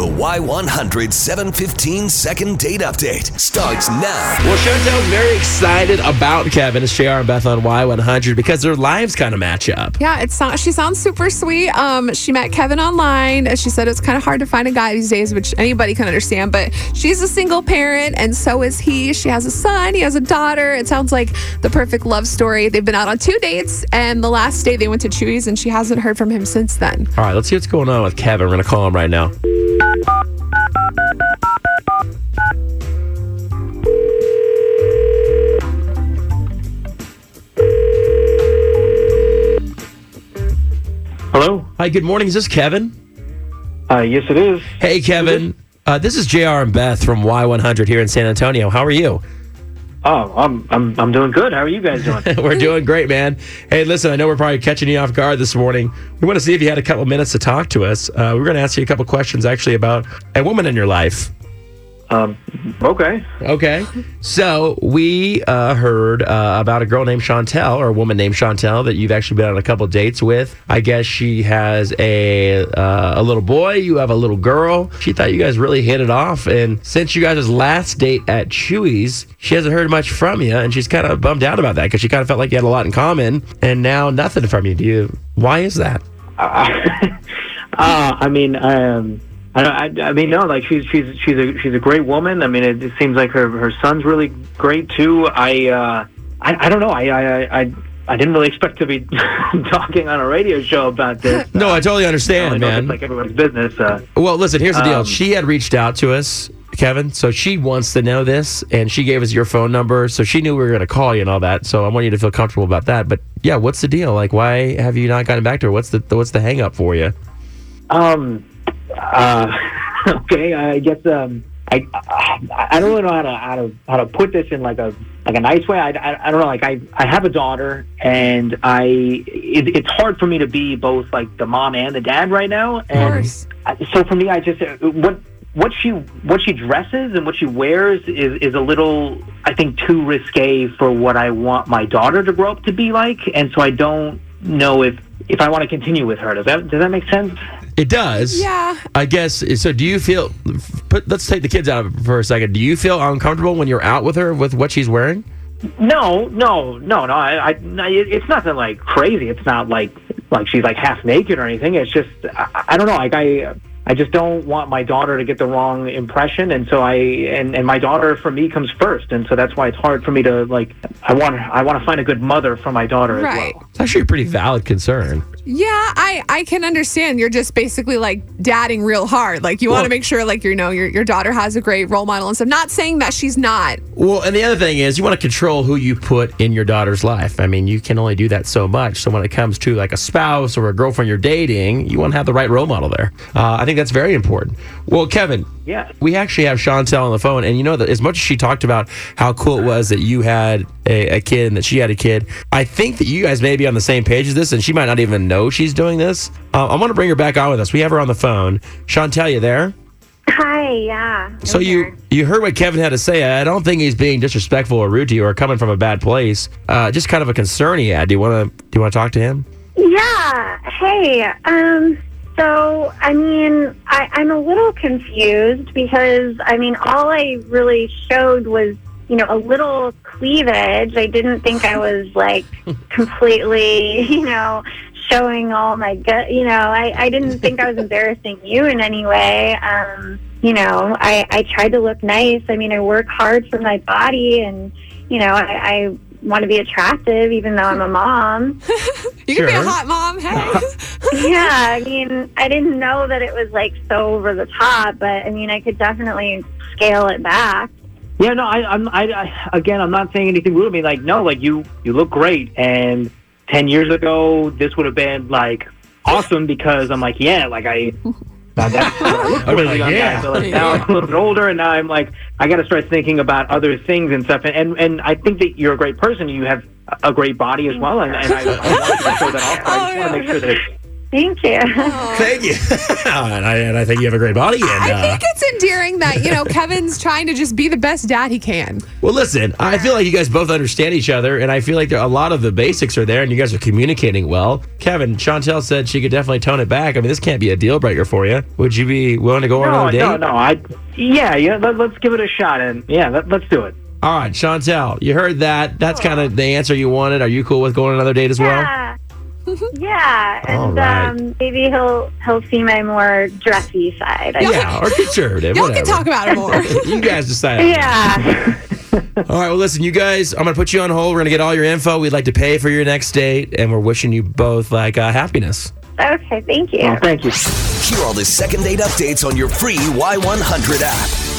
The Y100 715 second date update starts now. Well, Chantelle's very excited about Kevin. It's JR and Beth on Y100 because their lives kind of match up. Yeah, it sounds. She sounds super sweet. Um, she met Kevin online. and She said it's kind of hard to find a guy these days, which anybody can understand. But she's a single parent, and so is he. She has a son. He has a daughter. It sounds like the perfect love story. They've been out on two dates, and the last day they went to Chewy's, and she hasn't heard from him since then. All right, let's see what's going on with Kevin. We're going to call him right now. Hi, good morning. Is this Kevin? Uh, yes, it is. Hey, Kevin. Uh, this is JR and Beth from Y100 here in San Antonio. How are you? Oh, I'm I'm I'm doing good. How are you guys doing? We're doing great, man. Hey, listen, I know we're probably catching you off guard this morning. We want to see if you had a couple minutes to talk to us. Uh, we're going to ask you a couple questions actually about a woman in your life. Um, okay. Okay. So we uh, heard uh, about a girl named Chantelle or a woman named Chantelle that you've actually been on a couple dates with. I guess she has a uh, a little boy. You have a little girl. She thought you guys really hit it off, and since you guys' last date at Chewy's, she hasn't heard much from you, and she's kind of bummed out about that because she kind of felt like you had a lot in common, and now nothing from you. Do you? Why is that? Uh, I mean, um, I, I I mean, no, like she's she's she's a she's a great woman. I mean, it, it seems like her her son's really great too. I uh, I, I don't know. I I I. I didn't really expect to be talking on a radio show about this. No, I totally understand, know man. It's like everybody's business. Uh, Well, listen, here's the deal. Um, She had reached out to us, Kevin, so she wants to know this, and she gave us your phone number, so she knew we were going to call you and all that. So I want you to feel comfortable about that. But yeah, what's the deal? Like, why have you not gotten back to her? What's the what's the hang up for you? Um. Uh, okay. I guess. Um. I, I I don't really know how to how to how to put this in like a like a nice way. I, I, I don't know. Like I I have a daughter, and I it, it's hard for me to be both like the mom and the dad right now. And so for me, I just uh, what what she what she dresses and what she wears is is a little I think too risque for what I want my daughter to grow up to be like, and so I don't know if if I want to continue with her. Does that does that make sense? It does. Yeah. I guess. So do you feel? Put, let's take the kids out of it for a second. Do you feel uncomfortable when you're out with her with what she's wearing? No, no, no, no. I, I no, it- it's nothing like crazy. It's not like like she's like half naked or anything. It's just I, I don't know. Like I I just don't want my daughter to get the wrong impression, and so I and and my daughter for me comes first, and so that's why it's hard for me to like. I want I want to find a good mother for my daughter Right. as well. It's actually a pretty valid concern. Yeah, I I can understand. You're just basically like dadding real hard. Like you want to make sure like you know your your daughter has a great role model and stuff. Not saying that she's not. Well, and the other thing is you want to control who you put in your daughter's life. I mean, you can only do that so much. So when it comes to like a spouse or a girlfriend you're dating, you want to have the right role model there. Uh, I think that's very important. Well, Kevin, Yeah. we actually have Chantelle on the phone, and you know that as much as she talked about how cool it was that you had a, a kid and that she had a kid, I think that you guys may be on the same page as this, and she might not even know she's doing this. Uh, I want to bring her back on with us. We have her on the phone. Chantelle, you there? Hi, yeah. So I'm you you heard what Kevin had to say. I don't think he's being disrespectful or rude to you or coming from a bad place. Uh, just kind of a concern he had. Do you want to do you want to talk to him? Yeah. Hey. Um. So I mean, I, I'm a little confused because I mean, all I really showed was you know a little cleavage. I didn't think I was like completely you know showing all my gut. You know, I I didn't think I was embarrassing you in any way. Um. You know, I I tried to look nice. I mean, I work hard for my body and. You know, I, I want to be attractive even though I'm a mom. You can be a hot mom. Hey. Yeah, I mean, I didn't know that it was like so over the top, but I mean, I could definitely scale it back. Yeah, no, I, I'm. I, I again, I'm not saying anything rude. I mean, like, no, like you, you look great. And ten years ago, this would have been like awesome because I'm like, yeah, like I. That, that's what I look I'd be as a like, yeah. guy. So, like, now I'm a little bit older, and now I'm like, I got to start thinking about other things and stuff. And, and and I think that you're a great person. You have a great body as well, and, and I, I want to show that off. I just want to oh, make sure that it's Thank you. Thank you. and, I, and I think you have a great body. And, I uh, think it's endearing that, you know, Kevin's trying to just be the best dad he can. well, listen, I feel like you guys both understand each other, and I feel like there, a lot of the basics are there, and you guys are communicating well. Kevin, Chantelle said she could definitely tone it back. I mean, this can't be a deal breaker for you. Would you be willing to go on another date? no, no. I yeah, yeah. Let, let's give it a shot, and yeah, let, let's do it. All right, Chantelle, you heard that. That's kind of the answer you wanted. Are you cool with going on another date as well? Yeah. Yeah, and right. um, maybe he'll he'll see my more dressy side. I Yeah, or conservative. Y'all whatever. can talk about it more. You guys decide. Yeah. All right, well, listen, you guys, I'm going to put you on hold. We're going to get all your info. We'd like to pay for your next date, and we're wishing you both like uh, happiness. Okay, thank you. Oh, thank you. Hear all the second date updates on your free Y100 app.